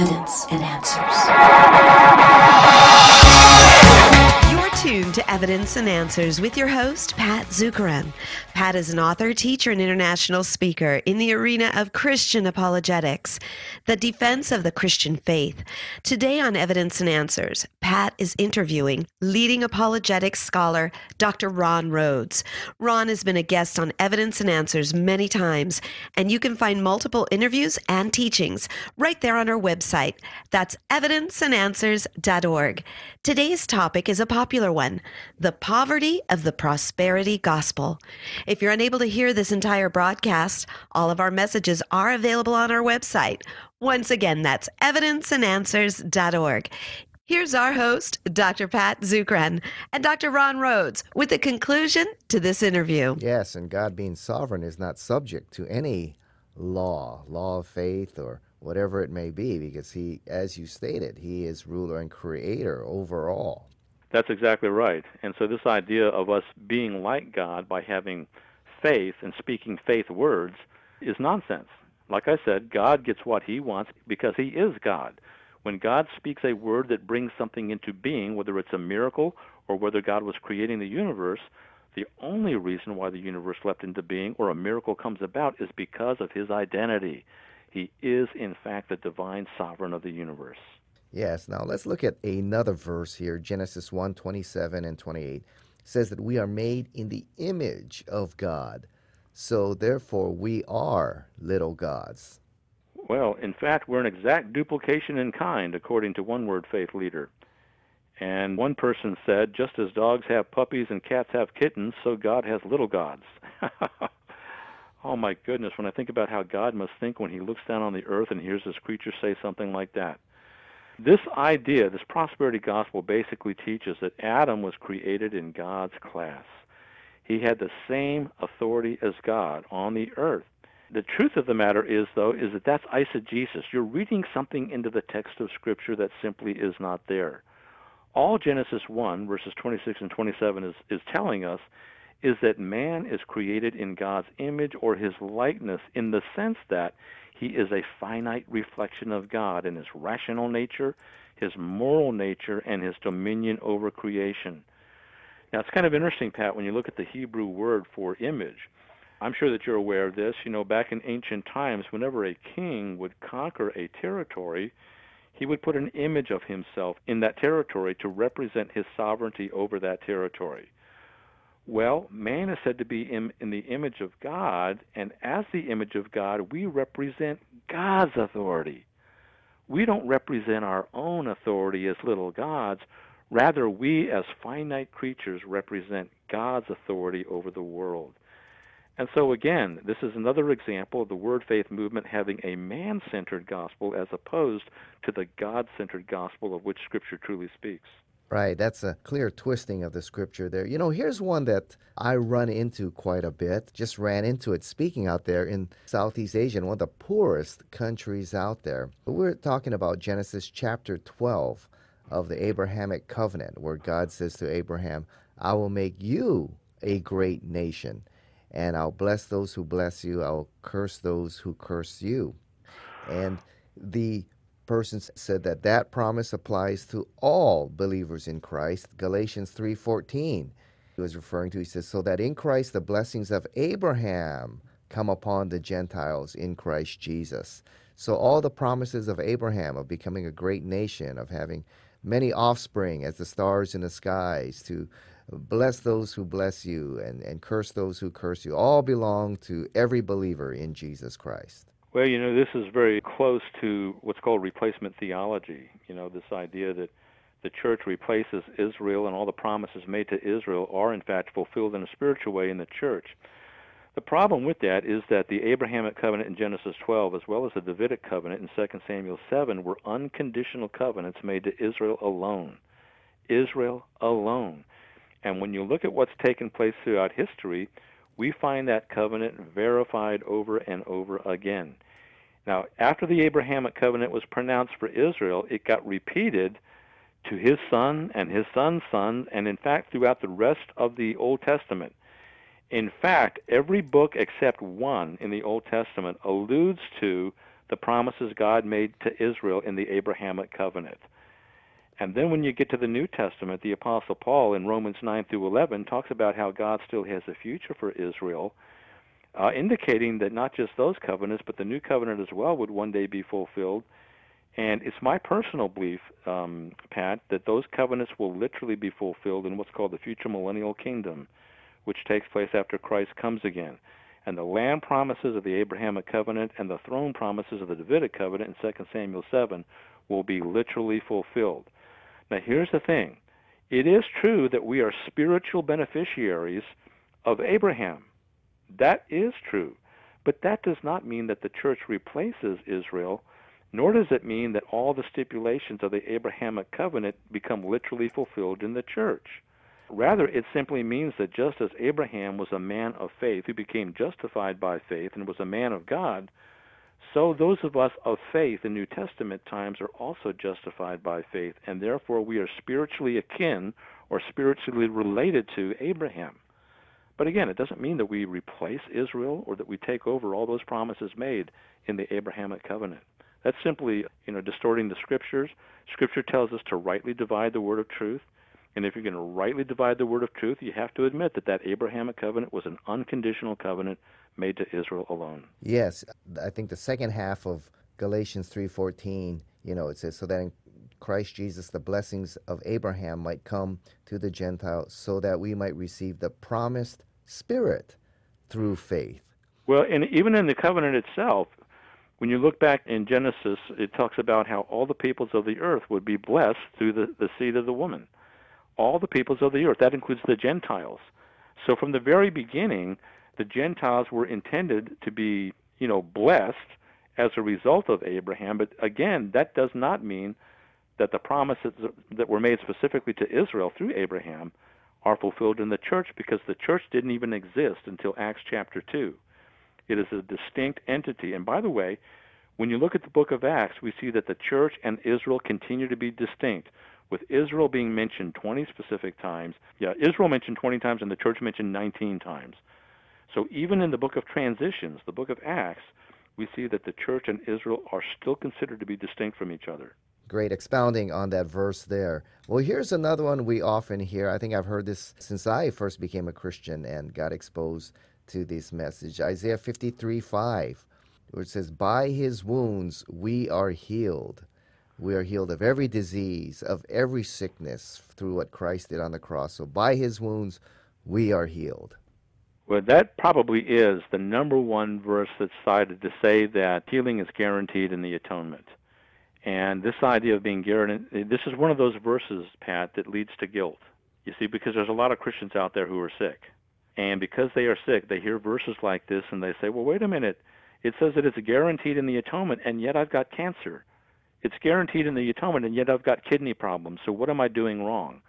Evidence and Answers. You're tuned to Evidence and Answers with your host, Pat Zukeran. Pat is an author, teacher, and international speaker in the arena of Christian apologetics, the defense of the Christian faith. Today on Evidence and Answers, Pat is interviewing leading apologetics scholar Dr. Ron Rhodes. Ron has been a guest on Evidence and Answers many times, and you can find multiple interviews and teachings right there on our website. That's evidenceandanswers.org. Today's topic is a popular one the poverty of the prosperity gospel. If you're unable to hear this entire broadcast, all of our messages are available on our website. Once again, that's evidenceandanswers.org. Here's our host, Dr. Pat Zukeran, and Dr. Ron Rhodes with the conclusion to this interview. Yes, and God being sovereign is not subject to any law, law of faith, or whatever it may be, because He, as you stated, He is ruler and creator over all. That's exactly right. And so, this idea of us being like God by having faith and speaking faith words is nonsense. Like I said, God gets what He wants because He is God. When God speaks a word that brings something into being, whether it's a miracle or whether God was creating the universe, the only reason why the universe leapt into being or a miracle comes about is because of His identity. He is, in fact, the divine sovereign of the universe. Yes, now let's look at another verse here, Genesis 1 27 and 28. It says that we are made in the image of God. So therefore we are little gods. Well, in fact, we're an exact duplication in kind, according to one word faith leader. And one person said, just as dogs have puppies and cats have kittens, so God has little gods. oh my goodness, when I think about how God must think when he looks down on the earth and hears this creature say something like that. This idea, this prosperity gospel, basically teaches that Adam was created in God's class. He had the same authority as God on the earth. The truth of the matter is, though, is that that's eisegesis. You're reading something into the text of Scripture that simply is not there. All Genesis 1, verses 26 and 27 is, is telling us is that man is created in God's image or his likeness in the sense that he is a finite reflection of God in his rational nature, his moral nature, and his dominion over creation. Now, it's kind of interesting, Pat, when you look at the Hebrew word for image. I'm sure that you're aware of this. You know, back in ancient times, whenever a king would conquer a territory, he would put an image of himself in that territory to represent his sovereignty over that territory. Well, man is said to be in, in, the image of God, and as the image of God, we represent God's authority. We don't represent our own authority as little gods. Rather, we as finite creatures represent God's authority over the world. And so, again, this is another example of the Word Faith movement having a man centered gospel as opposed to the God centered gospel of which Scripture truly speaks. Right, that's a clear twisting of the scripture there. You know, here's one that I run into quite a bit. Just ran into it speaking out there in Southeast Asia, one of the poorest countries out there. We're talking about Genesis chapter 12 of the Abrahamic covenant, where God says to Abraham, I will make you a great nation, and I'll bless those who bless you, I'll curse those who curse you. And the person said that that promise applies to all believers in Christ. Galatians 3:14 he was referring to he says so that in Christ the blessings of Abraham come upon the Gentiles in Christ Jesus. So all the promises of Abraham of becoming a great nation, of having many offspring as the stars in the skies, to bless those who bless you and, and curse those who curse you, all belong to every believer in Jesus Christ. Well, you know, this is very close to what's called replacement theology. You know, this idea that the church replaces Israel and all the promises made to Israel are, in fact, fulfilled in a spiritual way in the church. The problem with that is that the Abrahamic covenant in Genesis 12, as well as the Davidic covenant in 2 Samuel 7, were unconditional covenants made to Israel alone. Israel alone. And when you look at what's taken place throughout history, we find that covenant verified over and over again. Now, after the Abrahamic covenant was pronounced for Israel, it got repeated to his son and his son's son, and in fact, throughout the rest of the Old Testament. In fact, every book except one in the Old Testament alludes to the promises God made to Israel in the Abrahamic covenant. And then when you get to the New Testament, the Apostle Paul in Romans 9 through 11 talks about how God still has a future for Israel, uh, indicating that not just those covenants, but the new covenant as well would one day be fulfilled. And it's my personal belief, um, Pat, that those covenants will literally be fulfilled in what's called the future millennial kingdom, which takes place after Christ comes again. And the land promises of the Abrahamic covenant and the throne promises of the Davidic covenant in 2 Samuel 7 will be literally fulfilled. Now, here's the thing it is true that we are spiritual beneficiaries of Abraham. That is true. But that does not mean that the church replaces Israel, nor does it mean that all the stipulations of the Abrahamic covenant become literally fulfilled in the church. Rather, it simply means that just as Abraham was a man of faith who became justified by faith and was a man of God, so those of us of faith in New Testament times are also justified by faith, and therefore we are spiritually akin or spiritually related to Abraham. But again, it doesn't mean that we replace Israel or that we take over all those promises made in the Abrahamic covenant. That's simply, you know, distorting the scriptures. Scripture tells us to rightly divide the word of truth. And if you're going to rightly divide the word of truth, you have to admit that that Abrahamic covenant was an unconditional covenant made to Israel alone. Yes, I think the second half of Galatians 3:14, you know, it says so that in Christ Jesus the blessings of Abraham might come to the Gentiles so that we might receive the promised spirit through faith. Well, and even in the covenant itself, when you look back in Genesis, it talks about how all the peoples of the earth would be blessed through the, the seed of the woman. All the peoples of the earth. That includes the Gentiles. So from the very beginning, the Gentiles were intended to be, you know, blessed as a result of Abraham. But again, that does not mean that the promises that were made specifically to Israel through Abraham are fulfilled in the church because the church didn't even exist until Acts chapter 2. It is a distinct entity. And by the way, when you look at the book of Acts, we see that the church and Israel continue to be distinct, with Israel being mentioned 20 specific times. Yeah, Israel mentioned 20 times and the church mentioned 19 times. So even in the book of transitions, the book of Acts, we see that the church and Israel are still considered to be distinct from each other. Great expounding on that verse there. Well, here's another one we often hear. I think I've heard this since I first became a Christian and got exposed to this message. Isaiah 53 5, where it says, By his wounds we are healed. We are healed of every disease, of every sickness through what Christ did on the cross. So by his wounds we are healed. Well, that probably is the number one verse that's cited to say that healing is guaranteed in the atonement. And this idea of being guaranteed, this is one of those verses, Pat, that leads to guilt. You see, because there's a lot of Christians out there who are sick. And because they are sick, they hear verses like this and they say, well, wait a minute. It says that it's guaranteed in the atonement, and yet I've got cancer. It's guaranteed in the atonement, and yet I've got kidney problems. So what am I doing wrong?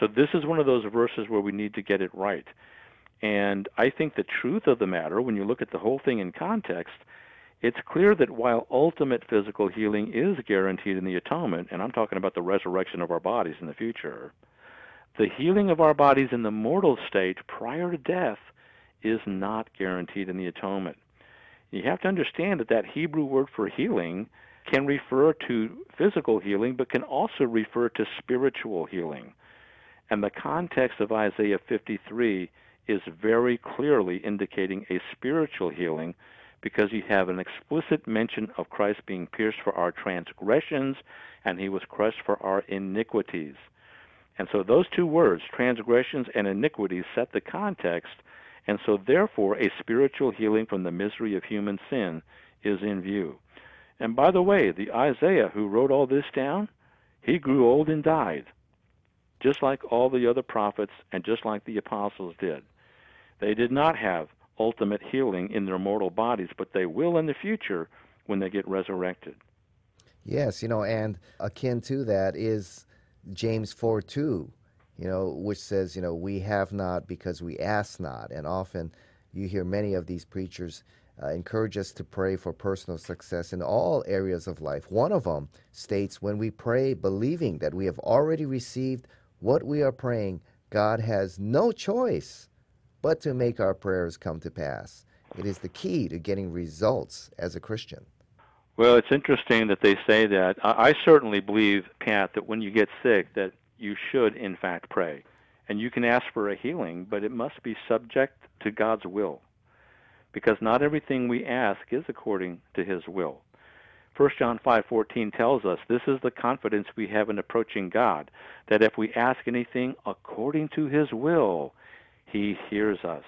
So this is one of those verses where we need to get it right. And I think the truth of the matter, when you look at the whole thing in context, it's clear that while ultimate physical healing is guaranteed in the atonement, and I'm talking about the resurrection of our bodies in the future, the healing of our bodies in the mortal state prior to death is not guaranteed in the atonement. You have to understand that that Hebrew word for healing can refer to physical healing, but can also refer to spiritual healing. And the context of Isaiah 53 is very clearly indicating a spiritual healing because you have an explicit mention of Christ being pierced for our transgressions and he was crushed for our iniquities. And so those two words, transgressions and iniquities, set the context. And so, therefore, a spiritual healing from the misery of human sin is in view. And by the way, the Isaiah who wrote all this down, he grew old and died, just like all the other prophets and just like the apostles did. They did not have ultimate healing in their mortal bodies, but they will in the future when they get resurrected. Yes, you know, and akin to that is James 4 2, you know, which says, you know, we have not because we ask not. And often you hear many of these preachers uh, encourage us to pray for personal success in all areas of life. One of them states, when we pray believing that we have already received what we are praying, God has no choice but to make our prayers come to pass. It is the key to getting results as a Christian. Well, it's interesting that they say that. I, I certainly believe, Pat, that when you get sick, that you should in fact pray, and you can ask for a healing, but it must be subject to God's will, because not everything we ask is according to His will. 1 John 5:14 tells us this is the confidence we have in approaching God that if we ask anything according to his will he hears us.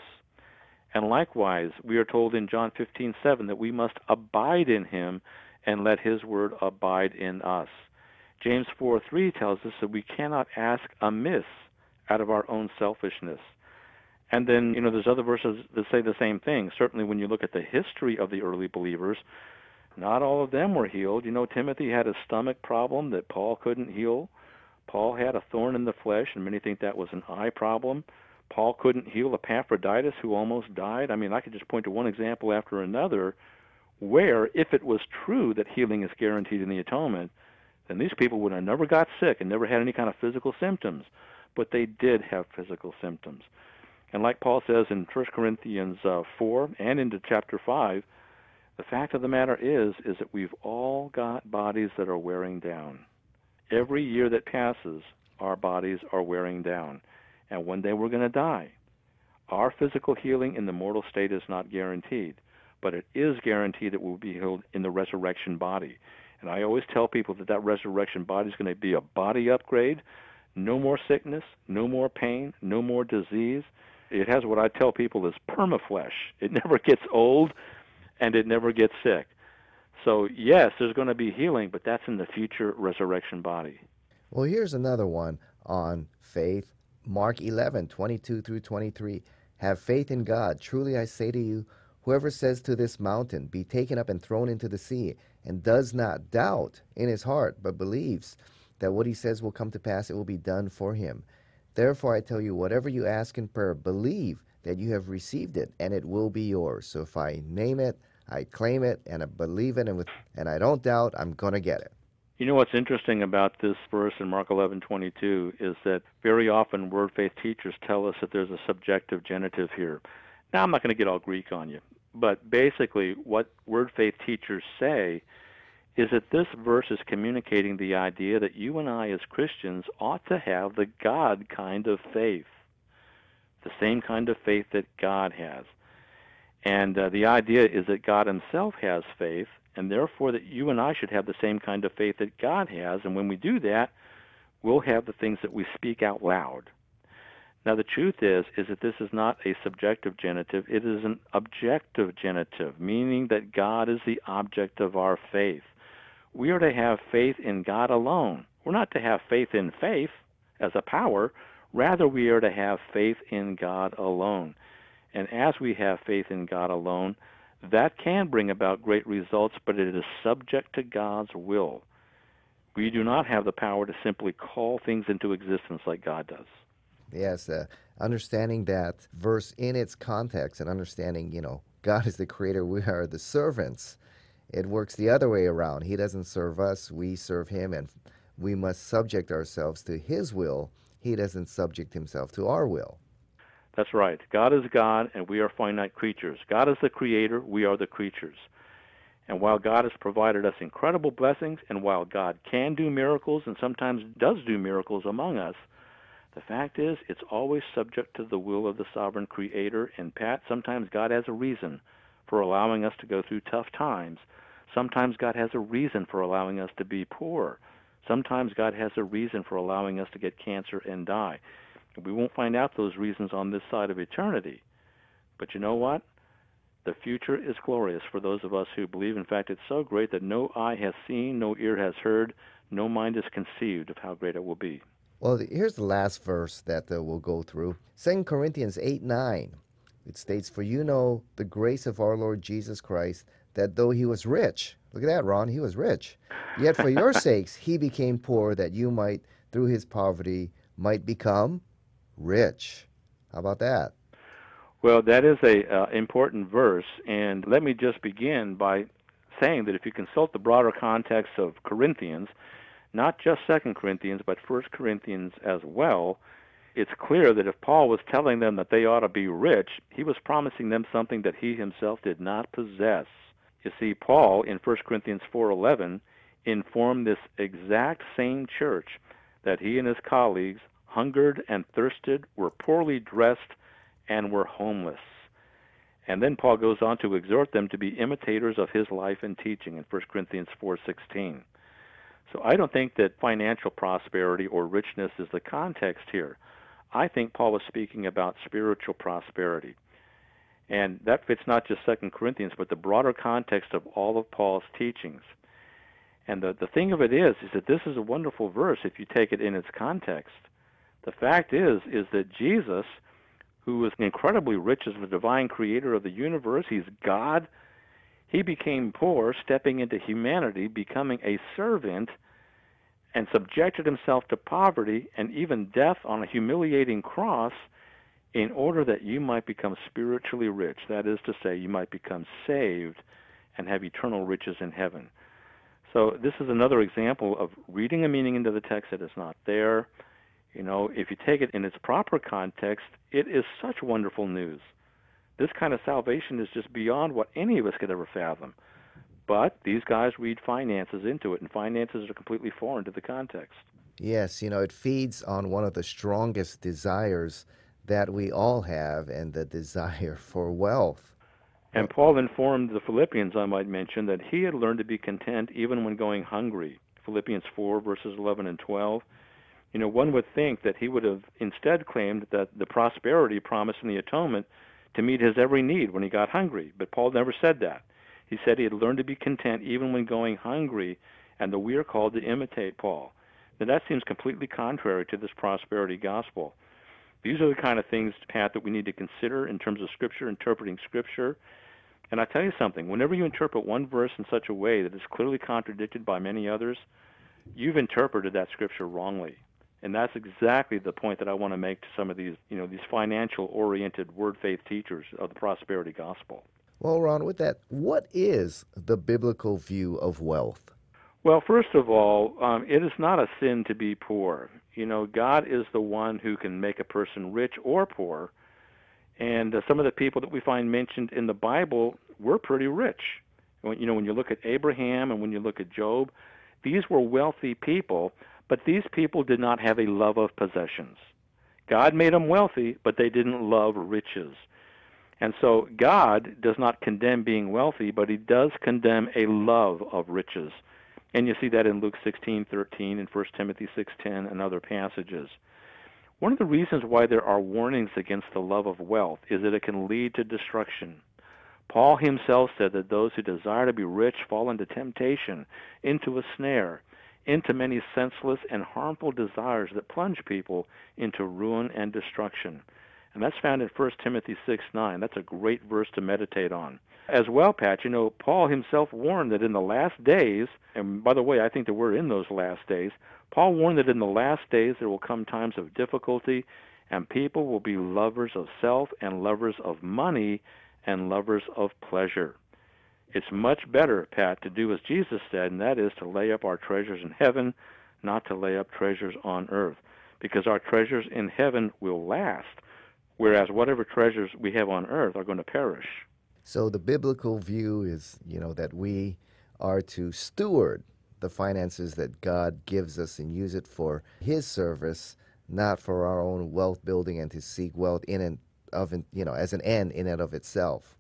And likewise we are told in John 15:7 that we must abide in him and let his word abide in us. James 4:3 tells us that we cannot ask amiss out of our own selfishness. And then, you know, there's other verses that say the same thing. Certainly when you look at the history of the early believers, not all of them were healed. You know, Timothy had a stomach problem that Paul couldn't heal. Paul had a thorn in the flesh, and many think that was an eye problem. Paul couldn't heal Epaphroditus, who almost died. I mean, I could just point to one example after another where, if it was true that healing is guaranteed in the atonement, then these people would have never got sick and never had any kind of physical symptoms. But they did have physical symptoms. And like Paul says in 1 Corinthians uh, 4 and into chapter 5, the fact of the matter is is that we've all got bodies that are wearing down. Every year that passes, our bodies are wearing down. And one day we're going to die. Our physical healing in the mortal state is not guaranteed, but it is guaranteed that we'll be healed in the resurrection body. And I always tell people that that resurrection body is going to be a body upgrade. No more sickness, no more pain, no more disease. It has what I tell people is permaflesh. It never gets old and it never gets sick. So, yes, there's going to be healing, but that's in the future resurrection body. Well, here's another one on faith. Mark 11, 22 through 23. Have faith in God. Truly I say to you, whoever says to this mountain, Be taken up and thrown into the sea, and does not doubt in his heart, but believes that what he says will come to pass, it will be done for him. Therefore I tell you, whatever you ask in prayer, believe that you have received it, and it will be yours. So if I name it, I claim it and I believe it and with and I don't doubt I'm going to get it. You know what's interesting about this verse in Mark 11:22 is that very often word faith teachers tell us that there's a subjective genitive here. Now I'm not going to get all Greek on you, but basically what word faith teachers say is that this verse is communicating the idea that you and I as Christians ought to have the God kind of faith. The same kind of faith that God has. And uh, the idea is that God Himself has faith, and therefore that you and I should have the same kind of faith that God has. And when we do that, we'll have the things that we speak out loud. Now the truth is is that this is not a subjective genitive, it is an objective genitive, meaning that God is the object of our faith. We are to have faith in God alone. We're not to have faith in faith as a power, rather we are to have faith in God alone. And as we have faith in God alone, that can bring about great results, but it is subject to God's will. We do not have the power to simply call things into existence like God does. Yes, uh, understanding that verse in its context and understanding, you know, God is the creator, we are the servants. It works the other way around. He doesn't serve us, we serve him, and we must subject ourselves to his will. He doesn't subject himself to our will. That's right. God is God, and we are finite creatures. God is the creator, we are the creatures. And while God has provided us incredible blessings, and while God can do miracles and sometimes does do miracles among us, the fact is it's always subject to the will of the sovereign creator. And Pat, sometimes God has a reason for allowing us to go through tough times. Sometimes God has a reason for allowing us to be poor. Sometimes God has a reason for allowing us to get cancer and die. We won't find out those reasons on this side of eternity. But you know what? The future is glorious for those of us who believe. In fact, it's so great that no eye has seen, no ear has heard, no mind has conceived of how great it will be. Well, here's the last verse that uh, we'll go through 2 Corinthians 8 9. It states, For you know the grace of our Lord Jesus Christ, that though he was rich, look at that, Ron, he was rich, yet for your sakes he became poor, that you might, through his poverty, might become rich. How about that? Well, that is a uh, important verse, and let me just begin by saying that if you consult the broader context of Corinthians, not just Second Corinthians, but First Corinthians as well, it's clear that if Paul was telling them that they ought to be rich, he was promising them something that he himself did not possess. You see, Paul in 1 Corinthians 4:11 informed this exact same church that he and his colleagues hungered and thirsted, were poorly dressed, and were homeless. And then Paul goes on to exhort them to be imitators of his life and teaching in 1 Corinthians 4:16. So I don't think that financial prosperity or richness is the context here. I think Paul is speaking about spiritual prosperity. And that fits not just 2 Corinthians, but the broader context of all of Paul's teachings. And the, the thing of it is, is that this is a wonderful verse if you take it in its context. The fact is, is that Jesus who is incredibly rich as the divine creator of the universe. He's God. He became poor, stepping into humanity, becoming a servant, and subjected himself to poverty and even death on a humiliating cross in order that you might become spiritually rich. That is to say, you might become saved and have eternal riches in heaven. So, this is another example of reading a meaning into the text that is not there you know, if you take it in its proper context, it is such wonderful news. This kind of salvation is just beyond what any of us could ever fathom. But these guys read finances into it, and finances are completely foreign to the context. Yes, you know, it feeds on one of the strongest desires that we all have, and the desire for wealth. And Paul informed the Philippians, I might mention, that he had learned to be content even when going hungry. Philippians 4, verses 11 and 12. You know, one would think that he would have instead claimed that the prosperity promised in the atonement to meet his every need when he got hungry. But Paul never said that. He said he had learned to be content even when going hungry, and that we are called to imitate Paul. Now, that seems completely contrary to this prosperity gospel. These are the kind of things, Pat, that we need to consider in terms of Scripture, interpreting Scripture. And I tell you something, whenever you interpret one verse in such a way that is clearly contradicted by many others, you've interpreted that Scripture wrongly. And that's exactly the point that I want to make to some of these, you know, these financial-oriented word faith teachers of the prosperity gospel. Well, Ron, with that, what is the biblical view of wealth? Well, first of all, um, it is not a sin to be poor. You know, God is the one who can make a person rich or poor. And uh, some of the people that we find mentioned in the Bible were pretty rich. You know, when you look at Abraham and when you look at Job, these were wealthy people but these people did not have a love of possessions. God made them wealthy, but they didn't love riches. And so God does not condemn being wealthy, but he does condemn a love of riches. And you see that in Luke 16:13 and 1 Timothy 6:10 and other passages. One of the reasons why there are warnings against the love of wealth is that it can lead to destruction. Paul himself said that those who desire to be rich fall into temptation, into a snare, into many senseless and harmful desires that plunge people into ruin and destruction. And that's found in 1 Timothy 6 9. That's a great verse to meditate on. As well, Pat, you know, Paul himself warned that in the last days, and by the way, I think that we're in those last days, Paul warned that in the last days there will come times of difficulty, and people will be lovers of self and lovers of money and lovers of pleasure. It's much better, Pat, to do as Jesus said, and that is to lay up our treasures in heaven, not to lay up treasures on earth, because our treasures in heaven will last, whereas whatever treasures we have on earth are going to perish. So the biblical view is, you know, that we are to steward the finances that God gives us and use it for his service, not for our own wealth building and to seek wealth in and of, you know, as an end in and of itself.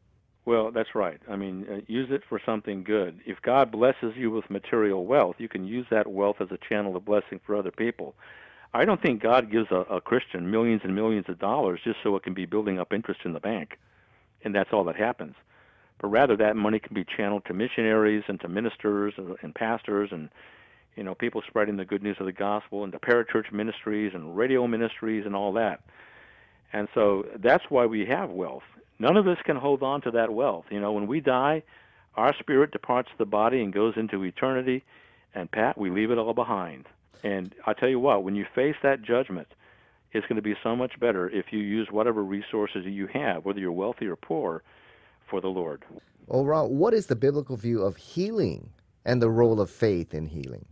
Well, that's right. I mean, uh, use it for something good. If God blesses you with material wealth, you can use that wealth as a channel of blessing for other people. I don't think God gives a, a Christian millions and millions of dollars just so it can be building up interest in the bank, and that's all that happens. But rather, that money can be channeled to missionaries and to ministers and, pastors and you know people spreading the good news of the gospel and to parachurch ministries and radio ministries and all that. And so that's why we have wealth. None of us can hold on to that wealth. You know, when we die, our spirit departs the body and goes into eternity, and Pat, we leave it all behind. And I tell you what, when you face that judgment, it's going to be so much better if you use whatever resources you have, whether you're wealthy or poor, for the Lord. Well, Ron, what is the biblical view of healing and the role of faith in healing?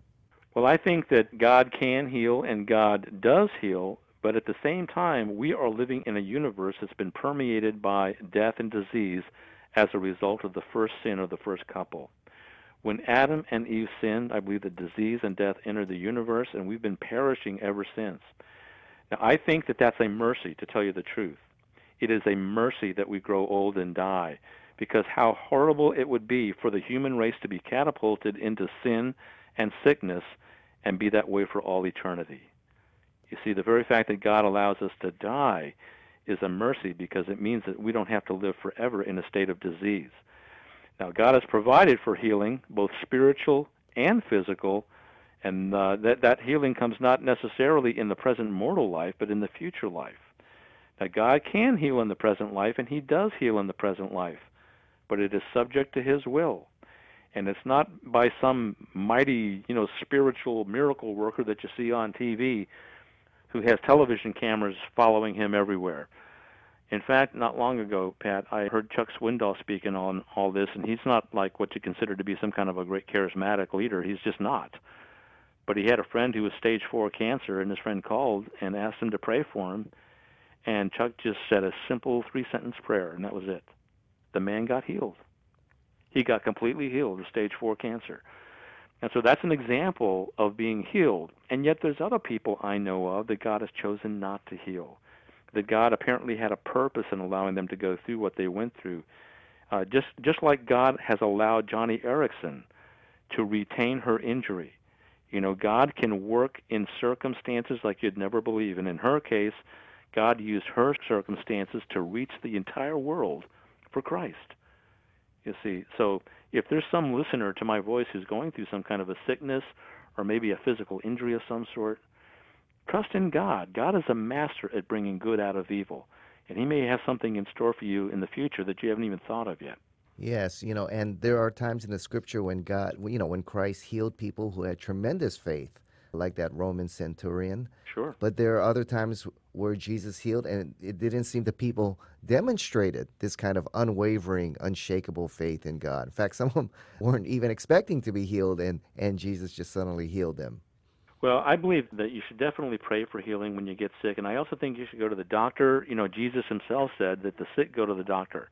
Well, I think that God can heal and God does heal, but at the same time, we are living in a universe that's been permeated by death and disease as a result of the first sin of the first couple. When Adam and Eve sinned, I believe that disease and death entered the universe, and we've been perishing ever since. Now, I think that that's a mercy, to tell you the truth. It is a mercy that we grow old and die, because how horrible it would be for the human race to be catapulted into sin and sickness and be that way for all eternity. You see, the very fact that God allows us to die is a mercy because it means that we don't have to live forever in a state of disease. Now, God has provided for healing, both spiritual and physical, and uh, that that healing comes not necessarily in the present mortal life, but in the future life. Now, God can heal in the present life, and He does heal in the present life, but it is subject to His will, and it's not by some mighty, you know, spiritual miracle worker that you see on TV, who has television cameras following him everywhere. In fact, not long ago, Pat, I heard Chuck Swindoll speaking on all this, and he's not like what you consider to be some kind of a great charismatic leader. He's just not. But he had a friend who was stage four cancer, and his friend called and asked him to pray for him. And Chuck just said a simple three sentence prayer, and that was it. The man got healed. He got completely healed of stage four cancer. And so that's an example of being healed. And yet there's other people I know of that God has chosen not to heal that God apparently had a purpose in allowing them to go through what they went through. Uh, just just like God has allowed Joni Eareckson to retain her injury. You know, God can work in circumstances like you'd never believe. And in her case, God used her circumstances to reach the entire world for Christ. You see, so if there's some listener to my voice who's going through some kind of a sickness or maybe a physical injury of some sort, Trust in God. God is a master at bringing good out of evil, and He may have something in store for you in the future that you haven't even thought of yet. Yes, you know, and there are times in the scripture when God, you know, when Christ healed people who had tremendous faith, like that Roman centurion. Sure. But there are other times where Jesus healed, and it didn't seem the people demonstrated this kind of unwavering, unshakable faith in God. In fact, some of them weren't even expecting to be healed, and, and Jesus just suddenly healed them. Well, I believe that you should definitely pray for healing when you get sick, and I also think you should go to the doctor. You know, Jesus himself said that the sick go to the doctor.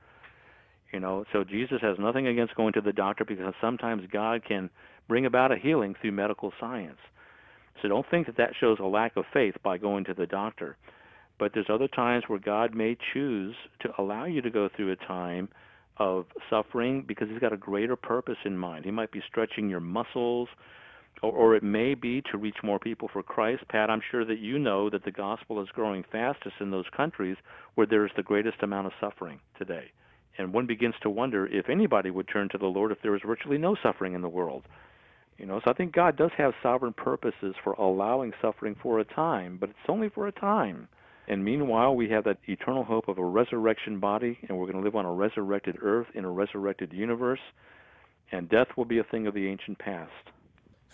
You know, so Jesus has nothing against going to the doctor because sometimes God can bring about a healing through medical science. So don't think that that shows a lack of faith by going to the doctor. But there's other times where God may choose to allow you to go through a time of suffering because he's got a greater purpose in mind. He might be stretching your muscles or, or it may be to reach more people for Christ. Pat, I'm sure that you know that the gospel is growing fastest in those countries where there is the greatest amount of suffering today. And one begins to wonder if anybody would turn to the Lord if there was virtually no suffering in the world. You know, so I think God does have sovereign purposes for allowing suffering for a time, but it's only for a time. And meanwhile, we have that eternal hope of a resurrection body, and we're going to live on a resurrected earth in a resurrected universe, and death will be a thing of the ancient past.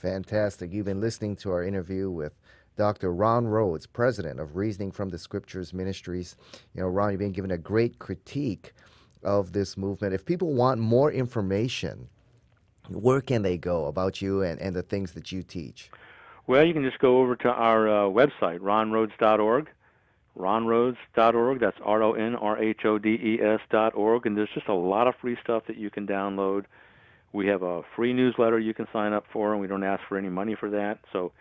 Fantastic. You've been listening to our interview with Dr. Ron Rhodes, president of Reasoning from the Scriptures Ministries. You know, Ron, you've been given a great critique of this movement. If people want more information, where can they go about you and, and the things that you teach? Well, you can just go over to our uh, website, ronrhodes.org. Ronrhodes.org. That's R O N R H O D E S.org. And there's just a lot of free stuff that you can download. We have a free newsletter you can sign up for, and we don't ask for any money for that. So,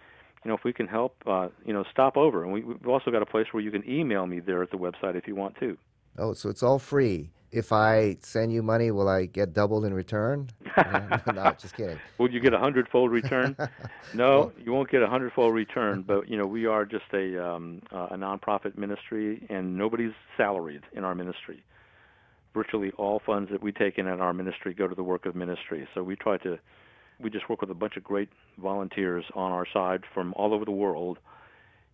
you know, if we can help, uh, you know, stop over. And we, we've also got a place where you can email me there at the website if you want to. Oh, so it's all free. If I send you money, will I get doubled in return? no, just kidding. Will you get a hundredfold return? no, you won't get a hundredfold return. But you know, we are just a um, uh, a nonprofit ministry, and nobody's salaried in our ministry virtually all funds that we take in at our ministry go to the work of ministry. So we try to, we just work with a bunch of great volunteers on our side from all over the world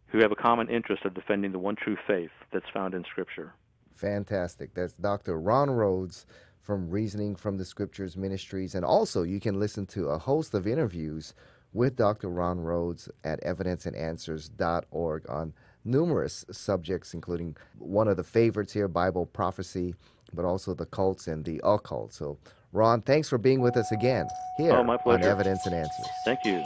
who have a common interest of defending the one true faith that's found in Scripture. Fantastic. That's Dr. Ron Rhodes from Reasoning from the Scriptures Ministries. And also, you can listen to a host of interviews with Dr. Ron Rhodes at evidenceandanswers.org on numerous subjects, including one of the favorites here, Bible prophecy, but also the cults and the occult. So, Ron, thanks for being with us again here oh, my on Evidence and Answers. Thank you.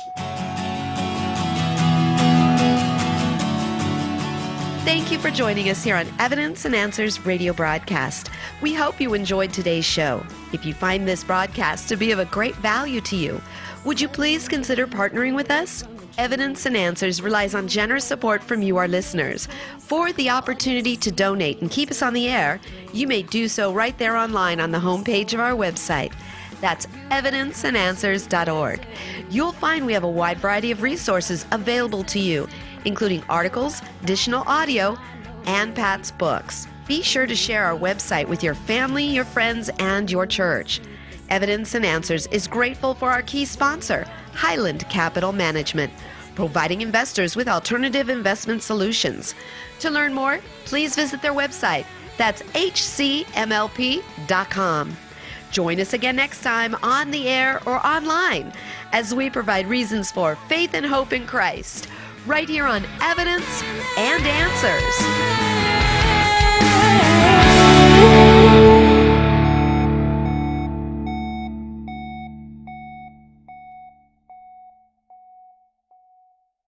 Thank you for joining us here on Evidence and Answers radio broadcast. We hope you enjoyed today's show. If you find this broadcast to be of a great value to you, would you please consider partnering with us? Evidence and Answers relies on generous support from you, our listeners. For the opportunity to donate and keep us on the air, you may do so right there online on the homepage of our website. That's evidenceandanswers.org. You'll find we have a wide variety of resources available to you, including articles, additional audio, and Pat's books. Be sure to share our website with your family, your friends, and your church. Evidence and Answers is grateful for our key sponsor, Highland Capital Management, providing investors with alternative investment solutions. To learn more, please visit their website. That's hcmlp.com. Join us again next time on the air or online as we provide reasons for faith and hope in Christ, right here on Evidence and Answers.